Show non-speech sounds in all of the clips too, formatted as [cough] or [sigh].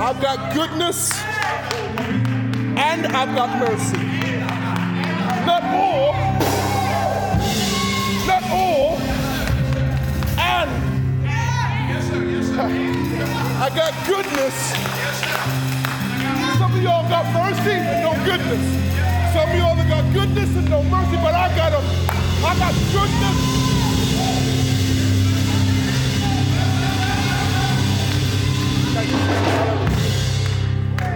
I've got goodness and I've got mercy. Not all, not all, and I got goodness. Some of y'all got mercy and no goodness. Some of y'all got goodness and no mercy, but I got them. I got goodness.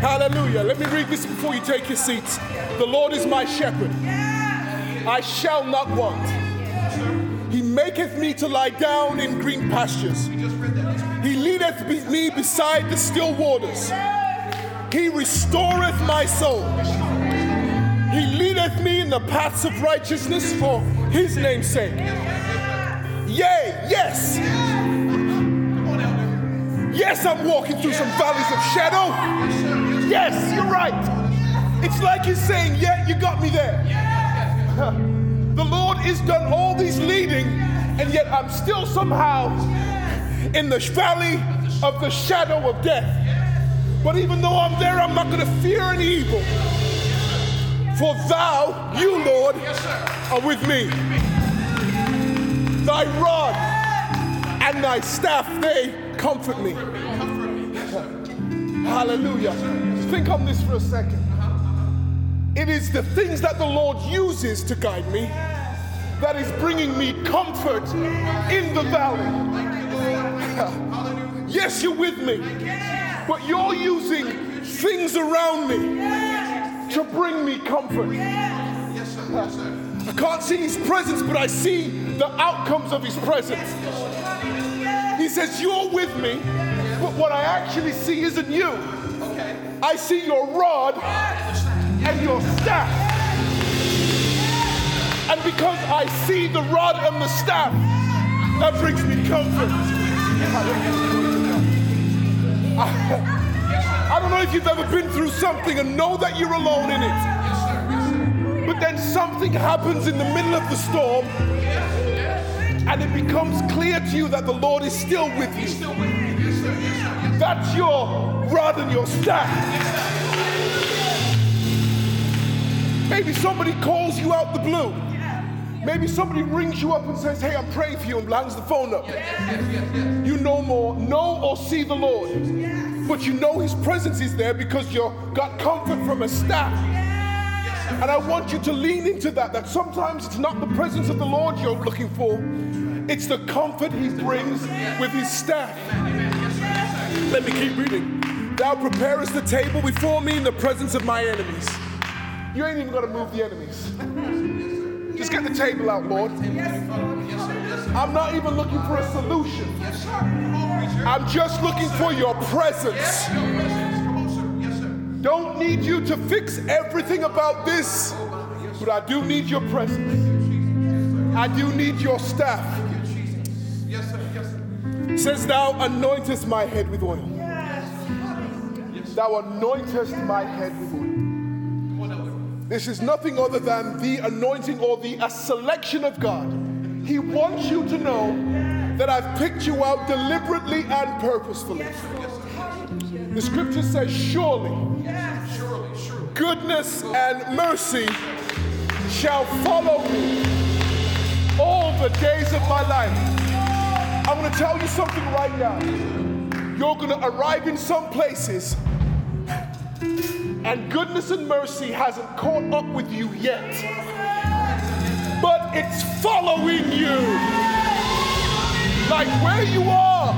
Hallelujah. Let me read this before you take your seats. The Lord is my shepherd. I shall not want. He maketh me to lie down in green pastures. He leadeth me beside the still waters. He restoreth my soul. He leadeth me in the paths of righteousness for his name's sake. Yea, yes. Yes, I'm walking through some valleys of shadow. Yes, you're right. It's like he's saying, Yeah, you got me there. [laughs] The Lord has done all these leading, and yet I'm still somehow in the valley of the shadow of death. But even though I'm there, I'm not going to fear any evil. For thou, you, Lord, are with me. Thy rod and thy staff, they comfort me. [laughs] Hallelujah. Think on this for a second. It is the things that the Lord uses to guide me that is bringing me comfort in the valley. [laughs] Yes, you're with me, but you're using things around me to bring me comfort. I can't see his presence, but I see the outcomes of his presence. He says, You're with me, but what I actually see isn't you. I see your rod and your staff. And because I see the rod and the staff, that brings me comfort. I, don't know if you've ever been through something and know that you're alone in it. But then something happens in the middle of the storm and it becomes clear to you that the Lord is still with you. That's your rod and your staff. Maybe somebody calls you out the blue. Maybe somebody rings you up and says, Hey, I'm praying for you, and hangs the phone up. You no more know or see the Lord, but you know His presence is there because you got comfort from a staff. And I want you to lean into that, that sometimes it's not the presence of the Lord you're looking for, it's the comfort He brings with His staff. Let me keep reading. Thou preparest the table before me in the presence of my enemies. You ain't even gonna move the enemies. Just get the table out, Lord. I'm not even looking for a solution. I'm just looking for your presence. Don't need you to fix everything about this, but I do need your presence. I do need your staff. Says thou anointest my head with oil. Thou anointest my head with oil. This is nothing other than the anointing or the a selection of God. He wants you to know that I've picked you out deliberately and purposefully. The scripture says, Surely goodness and mercy shall follow me all the days of my life. I'm going to tell you something right now. You're going to arrive in some places and goodness and mercy hasn't caught up with you yet. But it's following you. Like where you are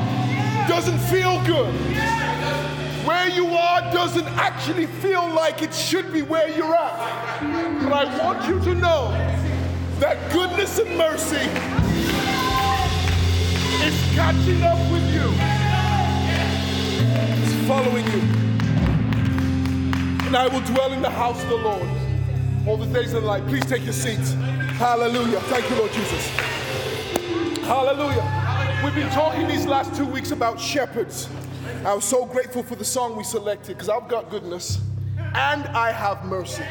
doesn't feel good. Where you are doesn't actually feel like it should be where you're at. But I want you to know that goodness and mercy catching up with you. It's following you and I will dwell in the house of the Lord all the days of life. Please take your seats. Hallelujah. Thank you, Lord Jesus. Hallelujah. We've been talking these last two weeks about shepherds. I was so grateful for the song we selected because I've got goodness and I have mercy.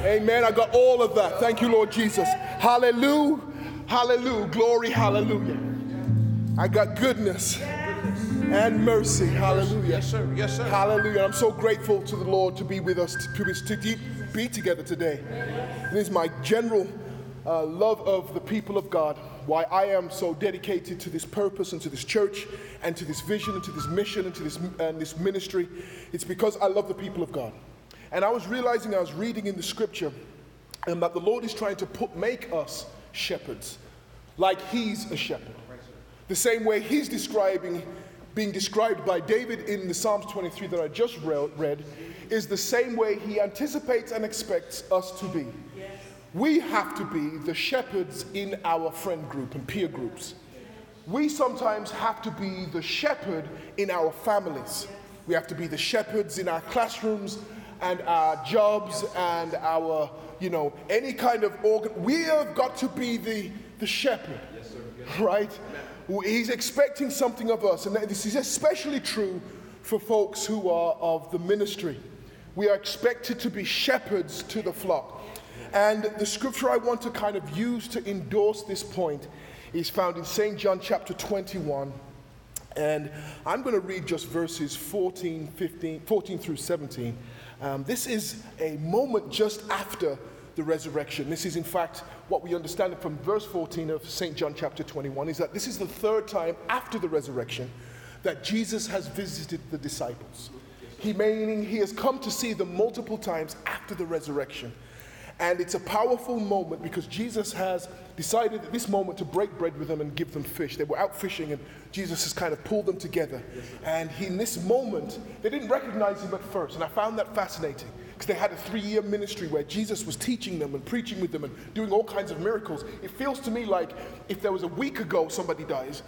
Amen. I got all of that. Thank you, Lord Jesus. Hallelujah. Hallelujah. Glory. Hallelujah. I got goodness and mercy. Hallelujah. Yes, sir. Yes, sir. Hallelujah. I'm so grateful to the Lord to be with us, to, to be together today. It is my general uh, love of the people of God, why I am so dedicated to this purpose and to this church and to this vision and to this mission and to this, and this ministry. It's because I love the people of God. And I was realizing, I was reading in the scripture, and that the Lord is trying to put, make us shepherds, like He's a shepherd. The same way He's describing, being described by David in the Psalms 23 that I just read, is the same way He anticipates and expects us to be. We have to be the shepherds in our friend group and peer groups. We sometimes have to be the shepherd in our families. We have to be the shepherds in our classrooms and our jobs and our, you know, any kind of organ. We have got to be the, the shepherd, yes, right? He's expecting something of us. And this is especially true for folks who are of the ministry. We are expected to be shepherds to the flock. And the scripture I want to kind of use to endorse this point is found in St. John chapter 21. And I'm going to read just verses 14, 15, 14 through 17. Um, this is a moment just after the resurrection. This is, in fact, what we understand from verse 14 of St. John chapter 21 is that this is the third time after the resurrection that Jesus has visited the disciples. He meaning he has come to see them multiple times after the resurrection. And it's a powerful moment because Jesus has decided at this moment to break bread with them and give them fish. They were out fishing and Jesus has kind of pulled them together. And he, in this moment, they didn't recognize him at first. And I found that fascinating because they had a three year ministry where Jesus was teaching them and preaching with them and doing all kinds of miracles. It feels to me like if there was a week ago somebody dies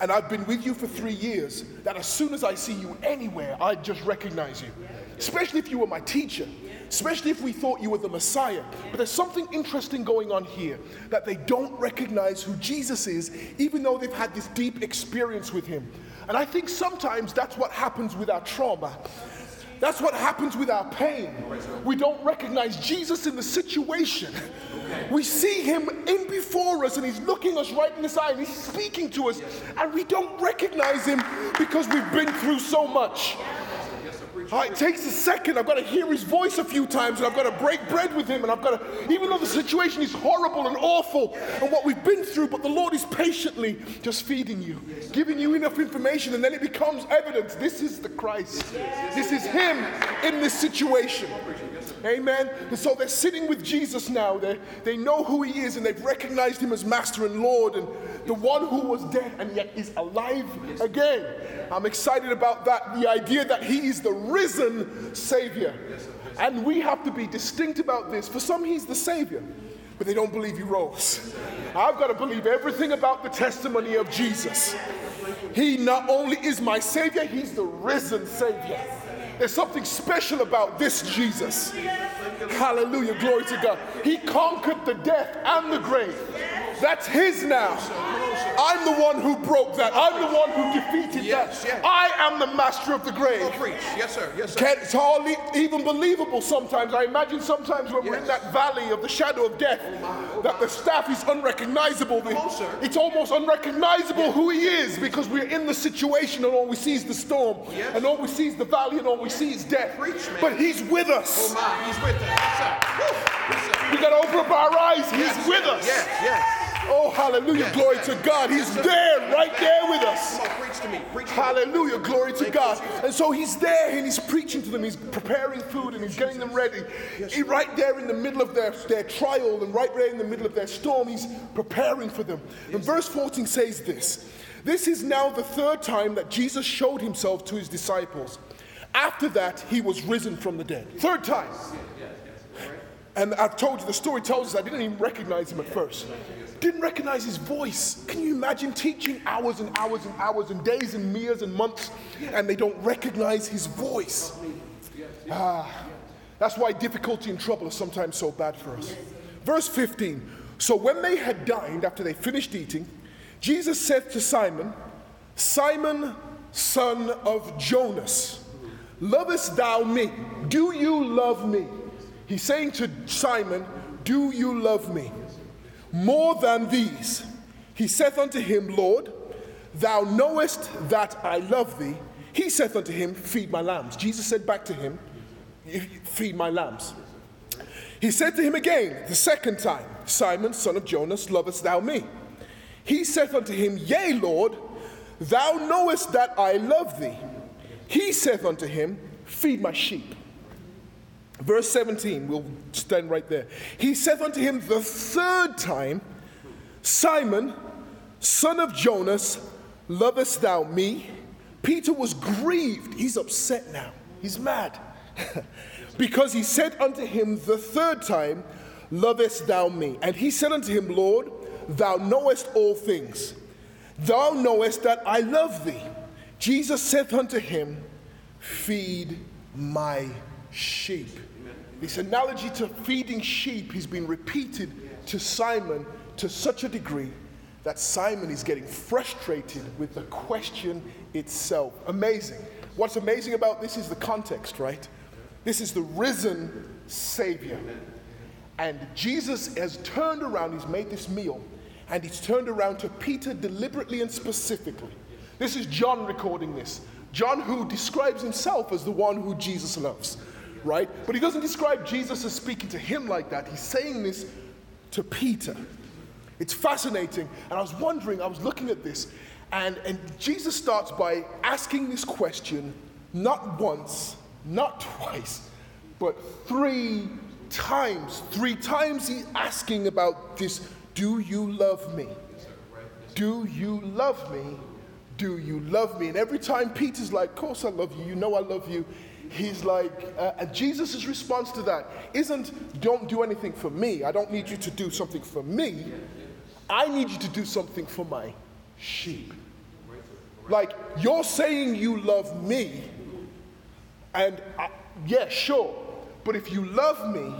and I've been with you for three years, that as soon as I see you anywhere, I just recognize you. Especially if you were my teacher especially if we thought you were the Messiah. But there's something interesting going on here that they don't recognize who Jesus is, even though they've had this deep experience with him. And I think sometimes that's what happens with our trauma. That's what happens with our pain. We don't recognize Jesus in the situation. We see him in before us and he's looking us right in the eye and he's speaking to us, and we don't recognize him because we've been through so much. It takes a second. I've got to hear his voice a few times and I've got to break bread with him. And I've got to, even though the situation is horrible and awful and what we've been through, but the Lord is patiently just feeding you, giving you enough information. And then it becomes evidence this is the Christ. This is him in this situation. Amen. And so they're sitting with Jesus now. They, they know who he is and they've recognized him as Master and Lord and the one who was dead and yet is alive again. I'm excited about that. The idea that he is the risen Savior. And we have to be distinct about this. For some, he's the Savior, but they don't believe he rose. I've got to believe everything about the testimony of Jesus. He not only is my Savior, he's the risen Savior. There's something special about this Jesus. Hallelujah. Glory to God. He conquered the death and the grave. That's his now. I'm the one who broke that. I'm the one who defeated yes, that. Yes. I am the master of the grave. Preach. Yes, sir. Yes, sir. It's hardly even believable sometimes. I imagine sometimes when yes. we're in that valley of the shadow of death, oh my, oh that the staff is unrecognizable. On, it's almost unrecognizable who he is because we're in the situation and all we see is the storm. And all we see is the valley and all we see is death. Preach, but he's with us. Oh my, he's with us. Yes, sir. We got to open up our eyes. He's with us. Yes, yes. Oh, hallelujah. Glory to God. He's there, right there with us. Come on, preach to me. Preach to hallelujah. Glory to God. And so he's there and he's preaching to them. He's preparing food and he's getting them ready. He, right there in the middle of their, their trial and right there in the middle of their storm, he's preparing for them. And verse 14 says this This is now the third time that Jesus showed himself to his disciples. After that, he was risen from the dead. Third time. And I've told you, the story tells us I didn't even recognize him at first didn't recognize his voice. Can you imagine teaching hours and hours and hours and days and years and months and they don't recognize his voice? Ah, that's why difficulty and trouble are sometimes so bad for us. Verse 15 So when they had dined, after they finished eating, Jesus said to Simon, Simon, son of Jonas, lovest thou me? Do you love me? He's saying to Simon, Do you love me? More than these. He saith unto him, Lord, Thou knowest that I love thee. He saith unto him, Feed my lambs. Jesus said back to him, Feed my lambs. He said to him again, the second time, Simon, son of Jonas, lovest thou me? He saith unto him, Yea, Lord, thou knowest that I love thee. He saith unto him, Feed my sheep. Verse 17, we'll stand right there. He saith unto him the third time, Simon, son of Jonas, lovest thou me? Peter was grieved. He's upset now. He's mad. [laughs] because he said unto him the third time, Lovest thou me? And he said unto him, Lord, thou knowest all things. Thou knowest that I love thee. Jesus saith unto him, Feed my sheep. This analogy to feeding sheep has been repeated to Simon to such a degree that Simon is getting frustrated with the question itself. Amazing. What's amazing about this is the context, right? This is the risen Savior. And Jesus has turned around, he's made this meal, and he's turned around to Peter deliberately and specifically. This is John recording this. John, who describes himself as the one who Jesus loves, right? But he doesn't describe Jesus as speaking to him like that. He's saying this to Peter. It's fascinating. And I was wondering, I was looking at this, and, and Jesus starts by asking this question not once, not twice, but three times. Three times he's asking about this Do you love me? Do you love me? Do you love me? And every time Peter's like, Of course I love you. You know I love you. He's like, uh, and Jesus' response to that isn't, Don't do anything for me. I don't need you to do something for me. I need you to do something for my sheep. Like, you're saying you love me, and I, yeah, sure, but if you love me,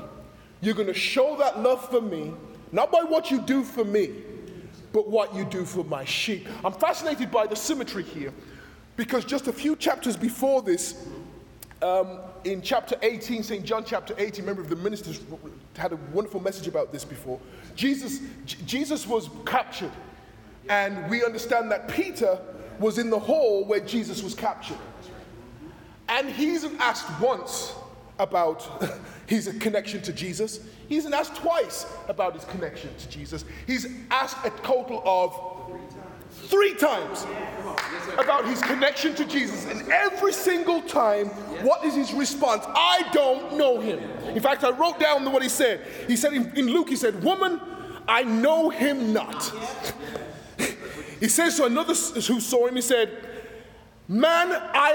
you're going to show that love for me, not by what you do for me, but what you do for my sheep. I'm fascinated by the symmetry here because just a few chapters before this, um, in chapter 18, St. John chapter 18, remember the ministers had a wonderful message about this before. Jesus, J- Jesus was captured, and we understand that Peter was in the hall where Jesus was captured. And he isn't asked once about [laughs] his connection to Jesus. He isn't asked twice about his connection to Jesus. He's asked a total of three times about his connection to Jesus. And every single time, what is his response? I don't know him. In fact, I wrote down what he said. He said in, in Luke, he said, Woman, I know him not. he says to another who saw him, he said, Man, I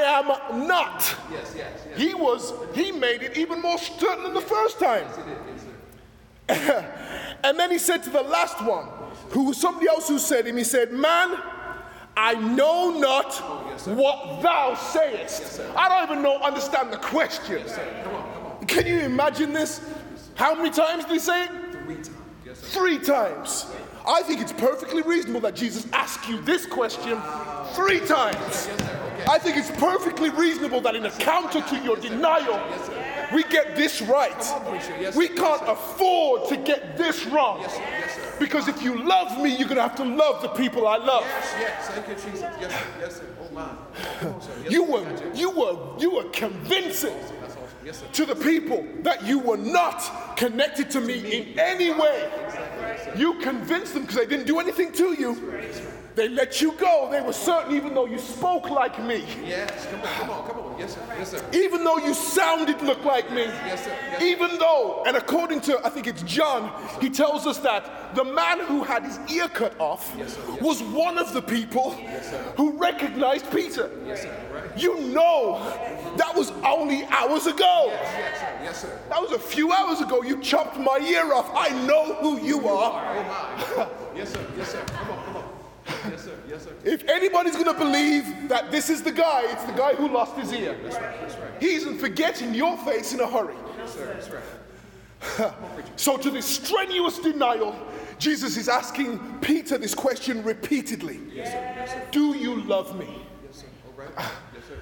am not. Yes, yes, yes. He was, he made it even more certain than the first time. [laughs] and then he said to the last one, who was somebody else who said him, he said, Man, I know not what thou sayest. I don't even know, understand the question. Can you imagine this? How many times did he say it? Three times. Three times. I think it's perfectly reasonable that Jesus asked you this question three times. I think it's perfectly reasonable that in a counter to your denial, we get this right. We can't afford to get this wrong. Because if you love me, you're going to have to love the people I love. Yes, thank you, Jesus. Yes, sir. Yes, sir. Oh. Oh. Yes, You were, you were, you were convincing to the people that you were not connected to me in any way. You convinced them because they didn't do anything to you. They let you go. They were certain, even though you spoke like me. Yes, come on, come on, come on. Yes, sir. Yes, sir. Even though you sounded look like me. Yes, sir. Yes, Even though, and according to, I think it's John, he tells us that the man who had his ear cut off Yes, sir. Yes. was one of the people sir. who recognized Peter. Yes, sir. Right. You know, that was only hours ago. Yes, sir. Yes, sir. That was a few hours ago. You chopped my ear off. I know who you are. Oh, my. Yes, sir. Yes, sir. Come on. Yes, sir. If anybody's going to believe that this is the guy, it's the guy who lost his ear. That's right. That's right. He isn't forgetting your face in a hurry. Yes, sir. That's right. [laughs] So, to this strenuous denial, Jesus is asking Peter this question repeatedly Yes, sir. Yes, sir. Do you love me? Yes, sir. All right. Ah. Yes, sir.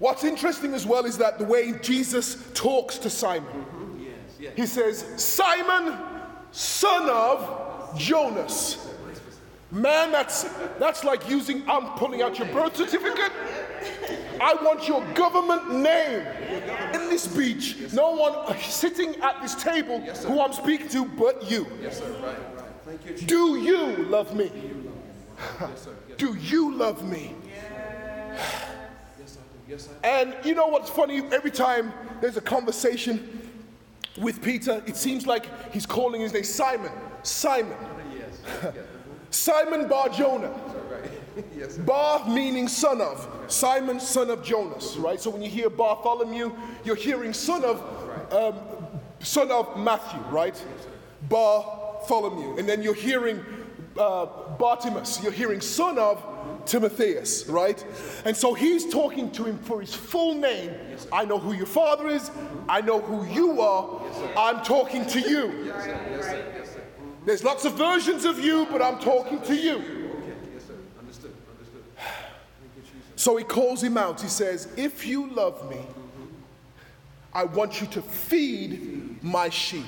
What's interesting as well is that the way Jesus talks to Simon, mm-hmm, Yes, yes. he says, Simon, son of Jonas. Man, that's, that's like using, I'm pulling out your birth certificate. I want your government name in this speech. No one sitting at this table who I'm speaking to but you. Yes, sir. Right, right. Thank you, Jesus. Do you love me? Yes, Do you love me? yes, I do. Yes, I do. And you know what's funny? Every time there's a conversation with Peter, it seems like he's calling his name Simon. Simon. Yes. [laughs] Simon Bar Jonah. [laughs] Yes. Bar meaning son of. Simon, son of Jonas, right? So when you hear Bartholomew, you're hearing son of, um, son of Matthew, right? Bartholomew. And then you're hearing uh, Bartimaeus, you're hearing son of Timotheus, right? And so he's talking to him for his full name. I know who your father is, I know who you are, I'm talking to you. There's lots of versions of you, but I'm talking to you. Okay. Yes, sir. Understood. Understood. Thank you, Jesus. So he calls him out. He says, If you love me, I want you to feed my sheep.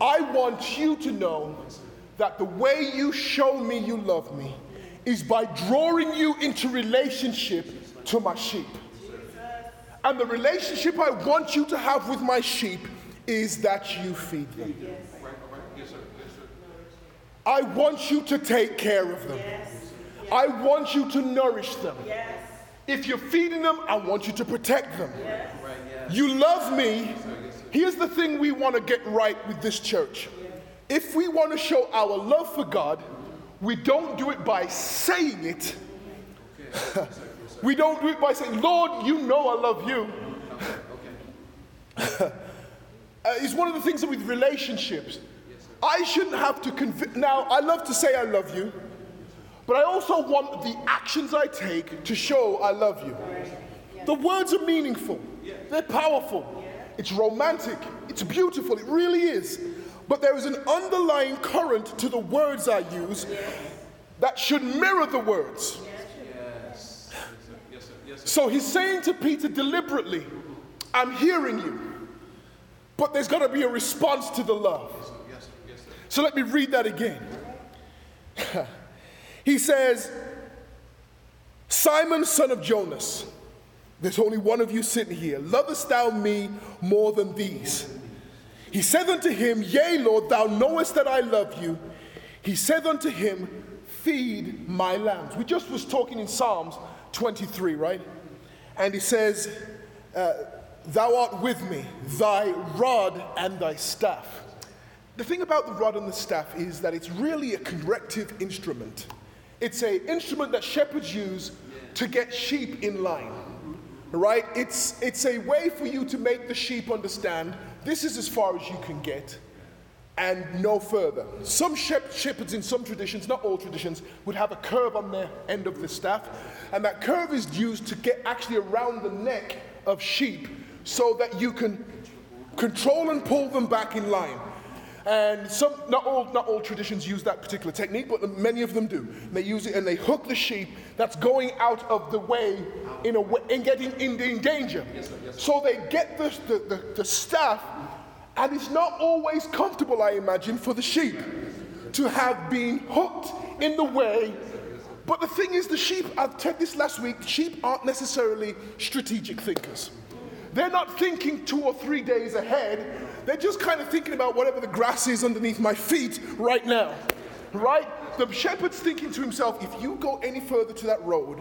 I want you to know that the way you show me you love me is by drawing you into relationship to my sheep. And the relationship I want you to have with my sheep is that you feed them. Right. All right. Yes, sir. Yes, sir. I want you to take care of them. I want you to nourish them. If you're feeding them, I want you to protect them. You love me. Here's the thing we want to get right with this church. If we want to show our love for God, we don't do it by saying it. [laughs] we don't do it by saying, Lord, you know I love you. [laughs] Uh, it's one of the things with relationships. I shouldn't have to convince. Now, I love to say I love you, but I also want the actions I take to show I love you. The words are meaningful, they're powerful, it's romantic, it's beautiful, it really is. But there is an underlying current to the words I use that should mirror the words. So he's saying to Peter deliberately, I'm hearing you, but there's got to be a response to the love. Yes, sir. Yes, sir. So let me read that again. [laughs] he says, Simon, son of Jonas, there's only one of you sitting here. Lovest thou me more than these? He said unto him, Yea, Lord, thou knowest that I love you. He said unto him, Feed my lambs. We just was talking in Psalms 23, right? And he says, uh, Thou art with me, thy rod and thy staff. The thing about the rod and the staff is that it's really a corrective instrument. It's an instrument that shepherds use to get sheep in line. Right? It's, it's a way for you to make the sheep understand this is as far as you can get and no further. Some shep- shepherds in some traditions, not all traditions, would have a curve on their end of the staff, and that curve is used to get actually around the neck of sheep so that you can control and pull them back in line. And some, not all, not all traditions use that particular technique, but many of them do. They use it and they hook the sheep that's going out of the way in a way, in getting in, in danger. So they get the, the, the, the staff, and it's not always comfortable, I imagine, for the sheep to have been hooked in the way. But the thing is, the sheep, I've said this last week, sheep aren't necessarily strategic thinkers. They're not thinking two or three days ahead. They're just kind of thinking about whatever the grass is underneath my feet right now. Right? The shepherd's thinking to himself, if you go any further to that road,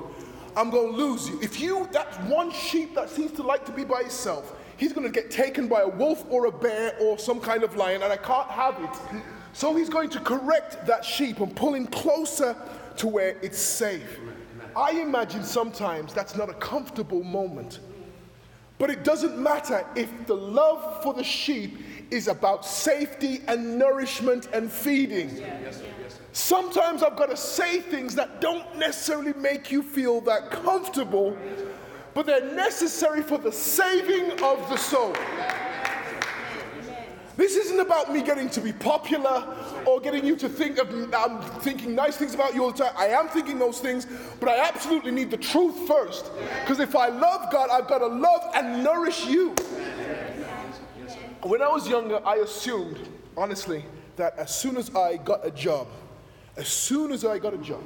I'm going to lose you. If you, that one sheep that seems to like to be by itself, he's going to get taken by a wolf or a bear or some kind of lion, and I can't have it. So he's going to correct that sheep and pull him closer to where it's safe. I imagine sometimes that's not a comfortable moment. But it doesn't matter if the love for the sheep is about safety and nourishment and feeding. Sometimes I've got to say things that don't necessarily make you feel that comfortable, but they're necessary for the saving of the soul. This isn't about me getting to be popular or getting you to think of I'm thinking nice things about you all the time. I am thinking those things, but I absolutely need the truth first. Because if I love God, I've got to love and nourish you. When I was younger, I assumed, honestly, that as soon as I got a job, As soon as I got a job,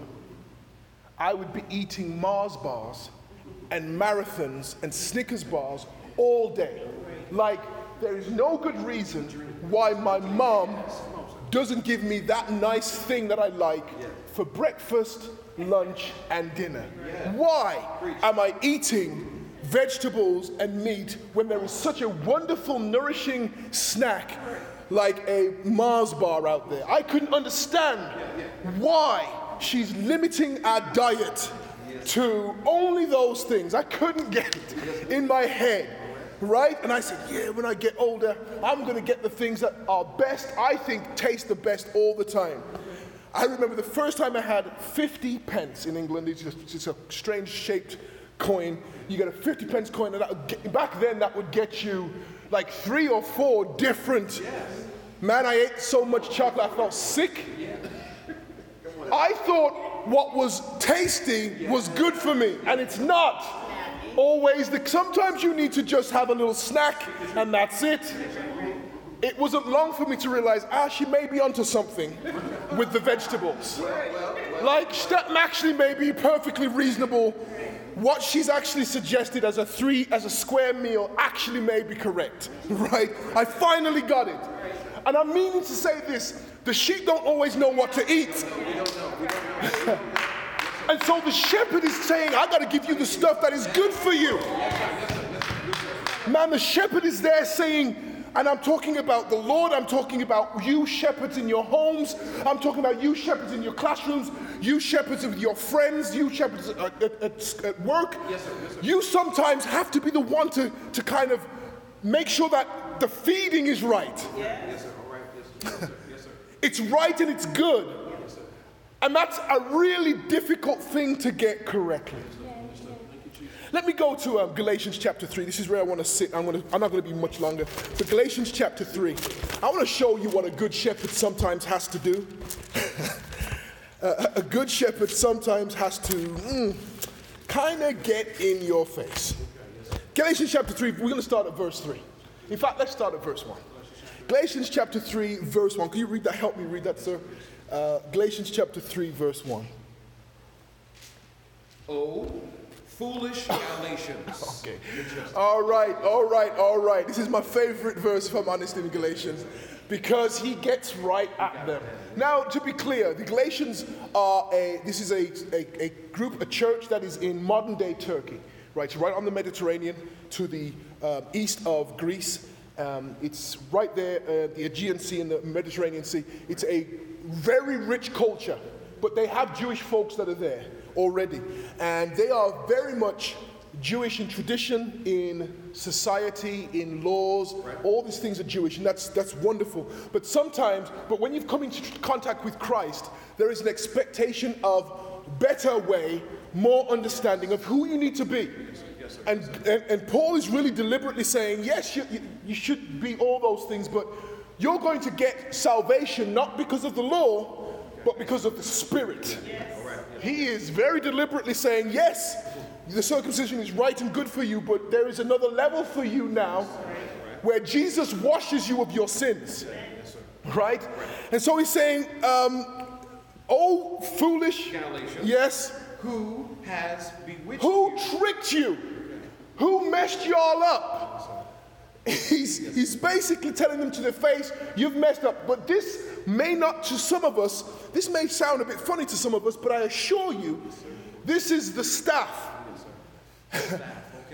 I would be eating Mars bars and marathons and Snickers bars all day. Like, there is no good reason why my mom doesn't give me that nice thing that I like for breakfast, lunch, and dinner. Why am I eating vegetables and meat when there is such a wonderful, nourishing snack like a Mars bar out there? I couldn't understand why she's limiting our diet to only those things. I couldn't get it in my head right? And I said, yeah, when I get older, I'm going to get the things that are best, I think taste the best all the time. I remember the first time I had 50 pence in England. It's just, it's a strange shaped coin. You get a 50 pence coin, and get, back then that would get you like three or four different. Man, I ate so much chocolate, I felt sick. I thought what was tasty was good for me, and it's not always the, sometimes you need to just have a little snack and that's it. It wasn't long for me to realize, ah, she may be onto something with the vegetables. Like, that actually may be perfectly reasonable. What she's actually suggested as a three, as a square meal actually may be correct, [laughs] right? I finally got it. And I'm meaning to say this the sheep don't always know what to eat. [laughs] And so the shepherd is saying, I got to give you the stuff that is good for you. Man, the shepherd is there saying, and I'm talking about the Lord, I'm talking about you shepherds in your homes, I'm talking about you shepherds in your classrooms, you shepherds with your friends, you shepherds at, at, at, at work. Yes, sir. Yes, sir. You sometimes have to be the one to, to kind of make sure that the feeding is right. Yes, sir. All right. Yes, sir. Yes, sir. it's right and it's good. And that's a really difficult thing to get correctly. Let me go to um, Galatians chapter 3. This is where I want to sit. I'm, gonna, I'm not going to be much longer. But Galatians chapter 3, I want to show you what a good shepherd sometimes has to do. [laughs] uh, a good shepherd sometimes has to mm, kind of get in your face. Galatians chapter 3, we're going to start at verse 3. In fact, let's start at verse 1. Galatians chapter 3, verse 1. Can you read that? Help me read that, sir. Uh, Galatians chapter 3, verse 1. Oh, foolish Galatians. [laughs] okay. All right, all right, all right. This is my favorite verse, if I'm honest, in Galatians, because he gets right at them. Now, to be clear, the Galatians are a, this is a, a, a group, a church that is in modern day Turkey, right? So right on the Mediterranean to the uh, east of Greece. Um, it's right there, uh, the Aegean Sea and the Mediterranean Sea. It's a very rich culture, but they have Jewish folks that are there already. And they are very much Jewish in tradition, in society, in laws, right. all these things are Jewish, and that's, that's wonderful. But sometimes, but when you've come into contact with Christ, there is an expectation of better way, more understanding of who you need to be. Yes. And, and, and, Paul is really deliberately saying, yes, you, you should be all those things, but you're going to get salvation not because of the law, but because of the Spirit. He is very deliberately saying, Yes, the circumcision is right and good for you, but there is another level for you now where Jesus washes you of your sins. Right? And so he's saying, um, Oh, foolish. Yes. Who has bewitched you. Who you? tricked you? Who messed you all up? He's, he's basically telling them to their face, you've messed up. But this may not, to some of us, this may sound a bit funny to some of us, but I assure you, this is the staff.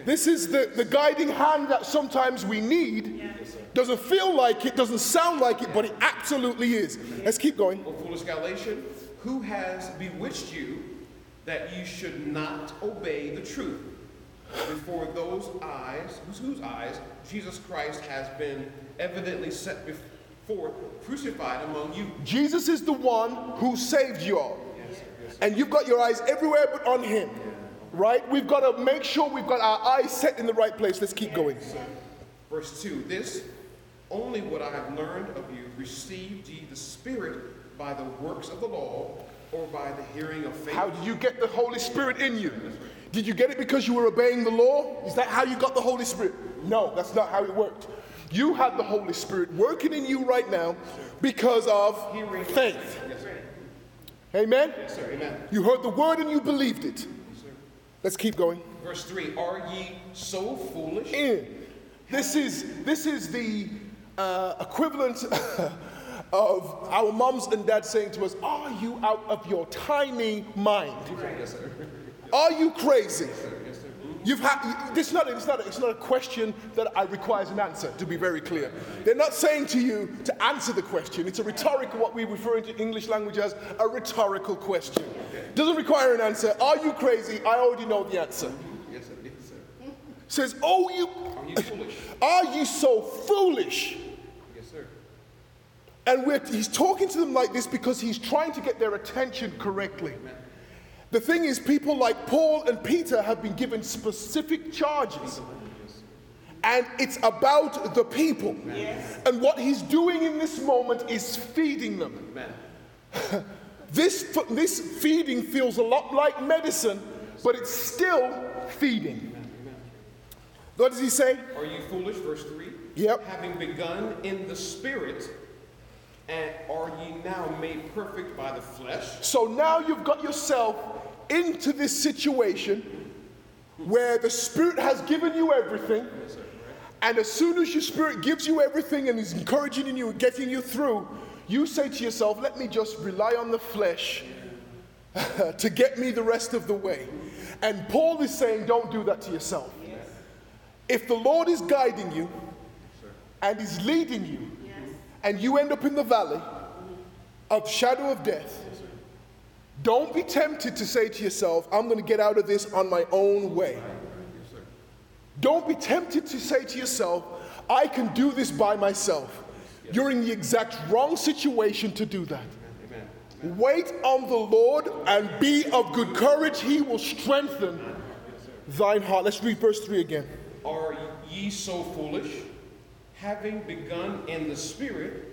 this is the, the guiding hand that sometimes we need. Doesn't feel like it, doesn't sound like it, but it absolutely is. Let's keep going. O foolish Galatian, who has bewitched you that you should not obey the truth? Before those eyes, whose eyes Jesus Christ has been evidently set before, crucified among you. Jesus is the one who saved you all. Yes, yes, and you've got your eyes everywhere but on him. Right? We've got to make sure we've got our eyes set in the right place. Let's keep going. Verse 2 This only what I have learned of you received ye the Spirit by the works of the law or by the hearing of faith. How did you get the Holy Spirit in you? Did you get it because you were obeying the law? Is that how you got the Holy Spirit? No, that's not how it worked. You have the Holy Spirit working in you right now because of faith. Amen? Yes, sir. Amen. You heard the word and you believed it. Let's keep going. Verse 3 Are ye so foolish? In. This is this is the uh, equivalent [laughs] of our moms and dads saying to us, Are you out of your tiny mind? Yes, sir. Are you crazy? You've this is not it's not it's not a question that I requires an answer. To be very clear, they're not saying to you to answer the question. It's a rhetorical, what we refer into English language as a rhetorical question. Doesn't require an answer. Are you crazy? I already know the answer. Yes, sir. Yes, sir. Says, oh you, Are you foolish? [laughs] are you so foolish? Yes, sir. And we're, he's talking to them like this because he's trying to get their attention correctly. The thing is, people like Paul and Peter have been given specific charges. And it's about the people. And what he's doing in this moment is feeding them. [laughs] This, this feeding feels a lot like medicine, but it's still feeding. What does he say? Are you foolish? Verse 3. Yep. Having begun in the spirit, and are ye now made perfect by the flesh? So now you've got yourself into this situation where the Spirit has given you everything. And as soon as your Spirit gives you everything and is encouraging you and getting you through, you say to yourself, let me just rely on the flesh [laughs] to get me the rest of the way. And Paul is saying, don't do that to yourself. If the Lord is guiding you and is leading you, and you end up in the valley of shadow of death, don't be tempted to say to yourself, I'm going to get out of this on my own way. Don't be tempted to say to yourself, I can do this by myself. You're in the exact wrong situation to do that. Wait on the Lord and be of good courage. He will strengthen thine heart. Let's read verse 3 again. Are ye so foolish? Having begun in the spirit,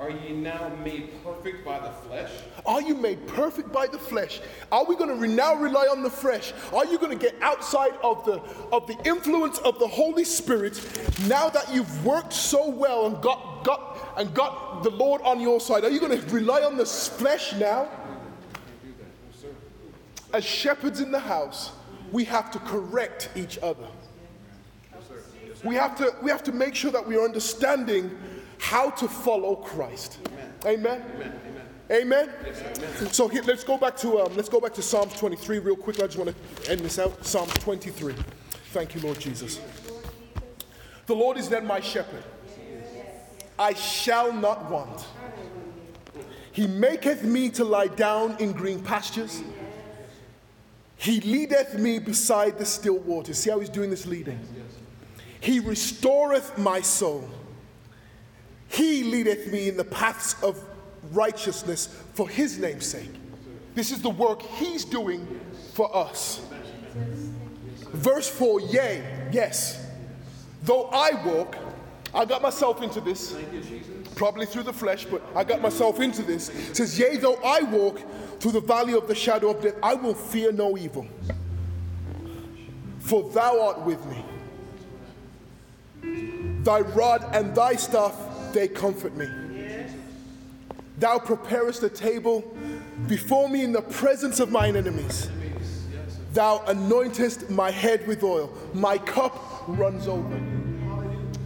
are ye now made perfect by the flesh? Are you made perfect by the flesh? Are we going to now rely on the flesh? Are you going to get outside of the of the influence of the Holy Spirit now that you've worked so well and got got and got the Lord on your side? Are you going to rely on the flesh now? As shepherds in the house, we have to correct each other. We have to we have to make sure that we are understanding how to follow Christ. Amen. Amen. Amen. So let's go back to um, let's go back to Psalms 23 real quick. I just want to end this out. Psalms 23. Thank you, Lord Jesus. The Lord is then my shepherd. I shall not want. He maketh me to lie down in green pastures. He leadeth me beside the still waters. See how he's doing this leading? He restoreth my soul. He leadeth me in the paths of righteousness for his name's sake. This is the work he's doing for us. Verse 4 Yea, yes, though I walk, I got myself into this, probably through the flesh, but I got myself into this. It says, Yea, though I walk through the valley of the shadow of death, I will fear no evil, for thou art with me. Thy rod and thy staff, they comfort me. Thou preparest a table before me in the presence of mine enemies. Thou anointest my head with oil. My cup runs over.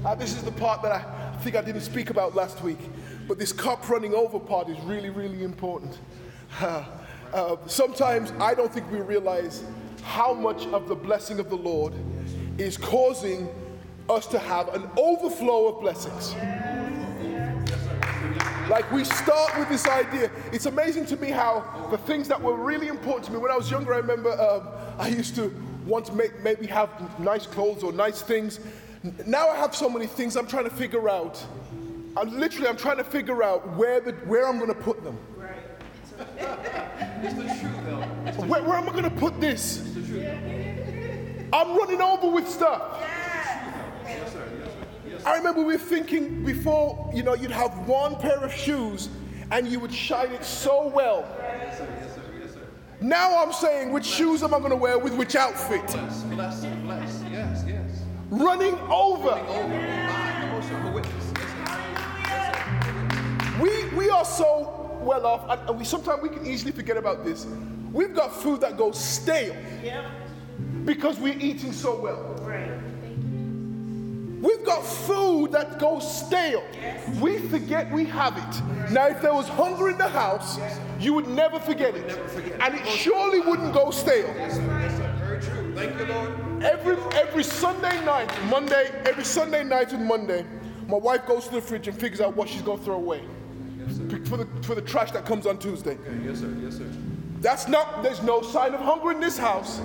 Uh, this is the part that I think I didn't speak about last week. But this cup running over part is really, really important. Uh, uh, sometimes I don't think we realize how much of the blessing of the Lord is causing us to have an overflow of blessings. Like we start with this idea. It's amazing to me how the things that were really important to me when I was younger. I remember um, I used to want to make, maybe have nice clothes or nice things. Now I have so many things I'm trying to figure out. I'm literally I'm trying to figure out where the where I'm going to put them. It's the truth, though. It's the Where, where am I going to put this? it's the truth. I'm running over with stuff. Yes, sir. Yes, sir. Yes, I remember we were thinking before, you know, you'd have one pair of shoes and you would shine it so well. yes, sir. Yes, sir. Yes, sir. Now I'm saying, which shoes am I going to wear with which outfit? Bless, bless, bless. Yes, yes. Running over. Over. My, come on, sir. Witness. Yes. We, we are so, well off, and, and we sometimes we can easily forget about this. We've got food that goes stale because we're eating so well. Right. We've got food that goes stale. We forget we have it. Now, if there was hunger in the house, you would never forget it. And it surely wouldn't go stale. Very true. Thank you, Lord. Every every Sunday night, Monday, every Sunday night and Monday, my wife goes to the fridge and figures out what she's gonna throw away for the for the trash that comes on Tuesday. Okay, yes, sir. Yes, sir. That's not. There's no sign of hunger in this house.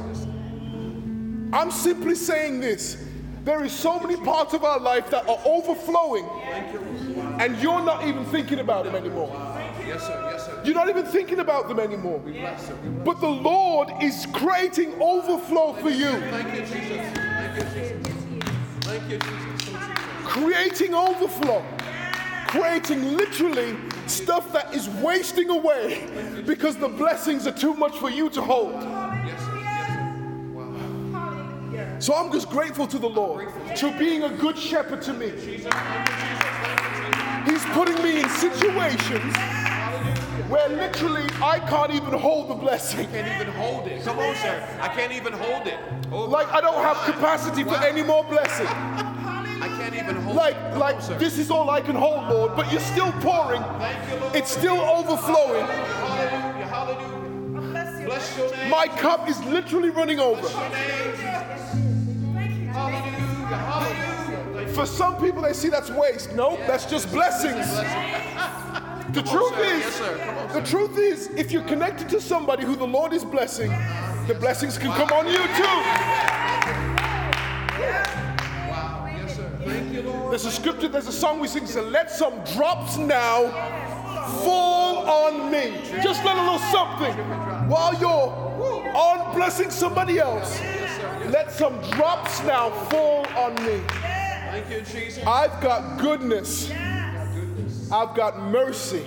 I'm simply saying this. There is so many parts of our life that are overflowing, and you're not even thinking about them anymore. Yes, sir. Yes, sir. You're not even thinking about them anymore. Bless, sir. We bless. But the Lord is creating overflow for you. Thank you, Jesus. Thank you, Jesus. Thank you, Jesus. Creating overflow, creating literally stuff that is wasting away because the blessings are too much for you to hold. So I'm just grateful to the Lord to being a good shepherd to me. Jesus. Thank you, Jesus. Thank you, Jesus. He's putting me in situations where literally I can't even hold the blessing. I Can't even hold it. Come on, sir. I can't even hold it. Oh, Like I don't have capacity for any more blessing. I can't even hold Like, it. Come like sir. this is all I can hold, Lord, but you're still pouring. Thank you, Lord. It's still overflowing. Hallelujah. Hallelujah. Bless you. Bless your name. My cup is literally running over. For some people, they see that's waste. No, that's just blessings. The truth is, Yes, sir. Come on, the truth is, if you're connected to somebody who the Lord is blessing, the blessings can come on you too. Yes, sir. Thank you, Lord. There's a scripture, there's a song we sing, says, let some drops now fall on me. Just let a little something while you're on blessing somebody else. Let some drops now fall on me. Thank you, Jesus. I've got goodness. I've got mercy.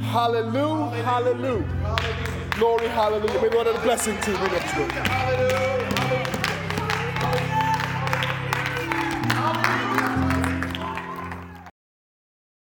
Hallelujah, hallelujah. Glory, hallelujah. May the Lord add a blessing to you. Hallelujah.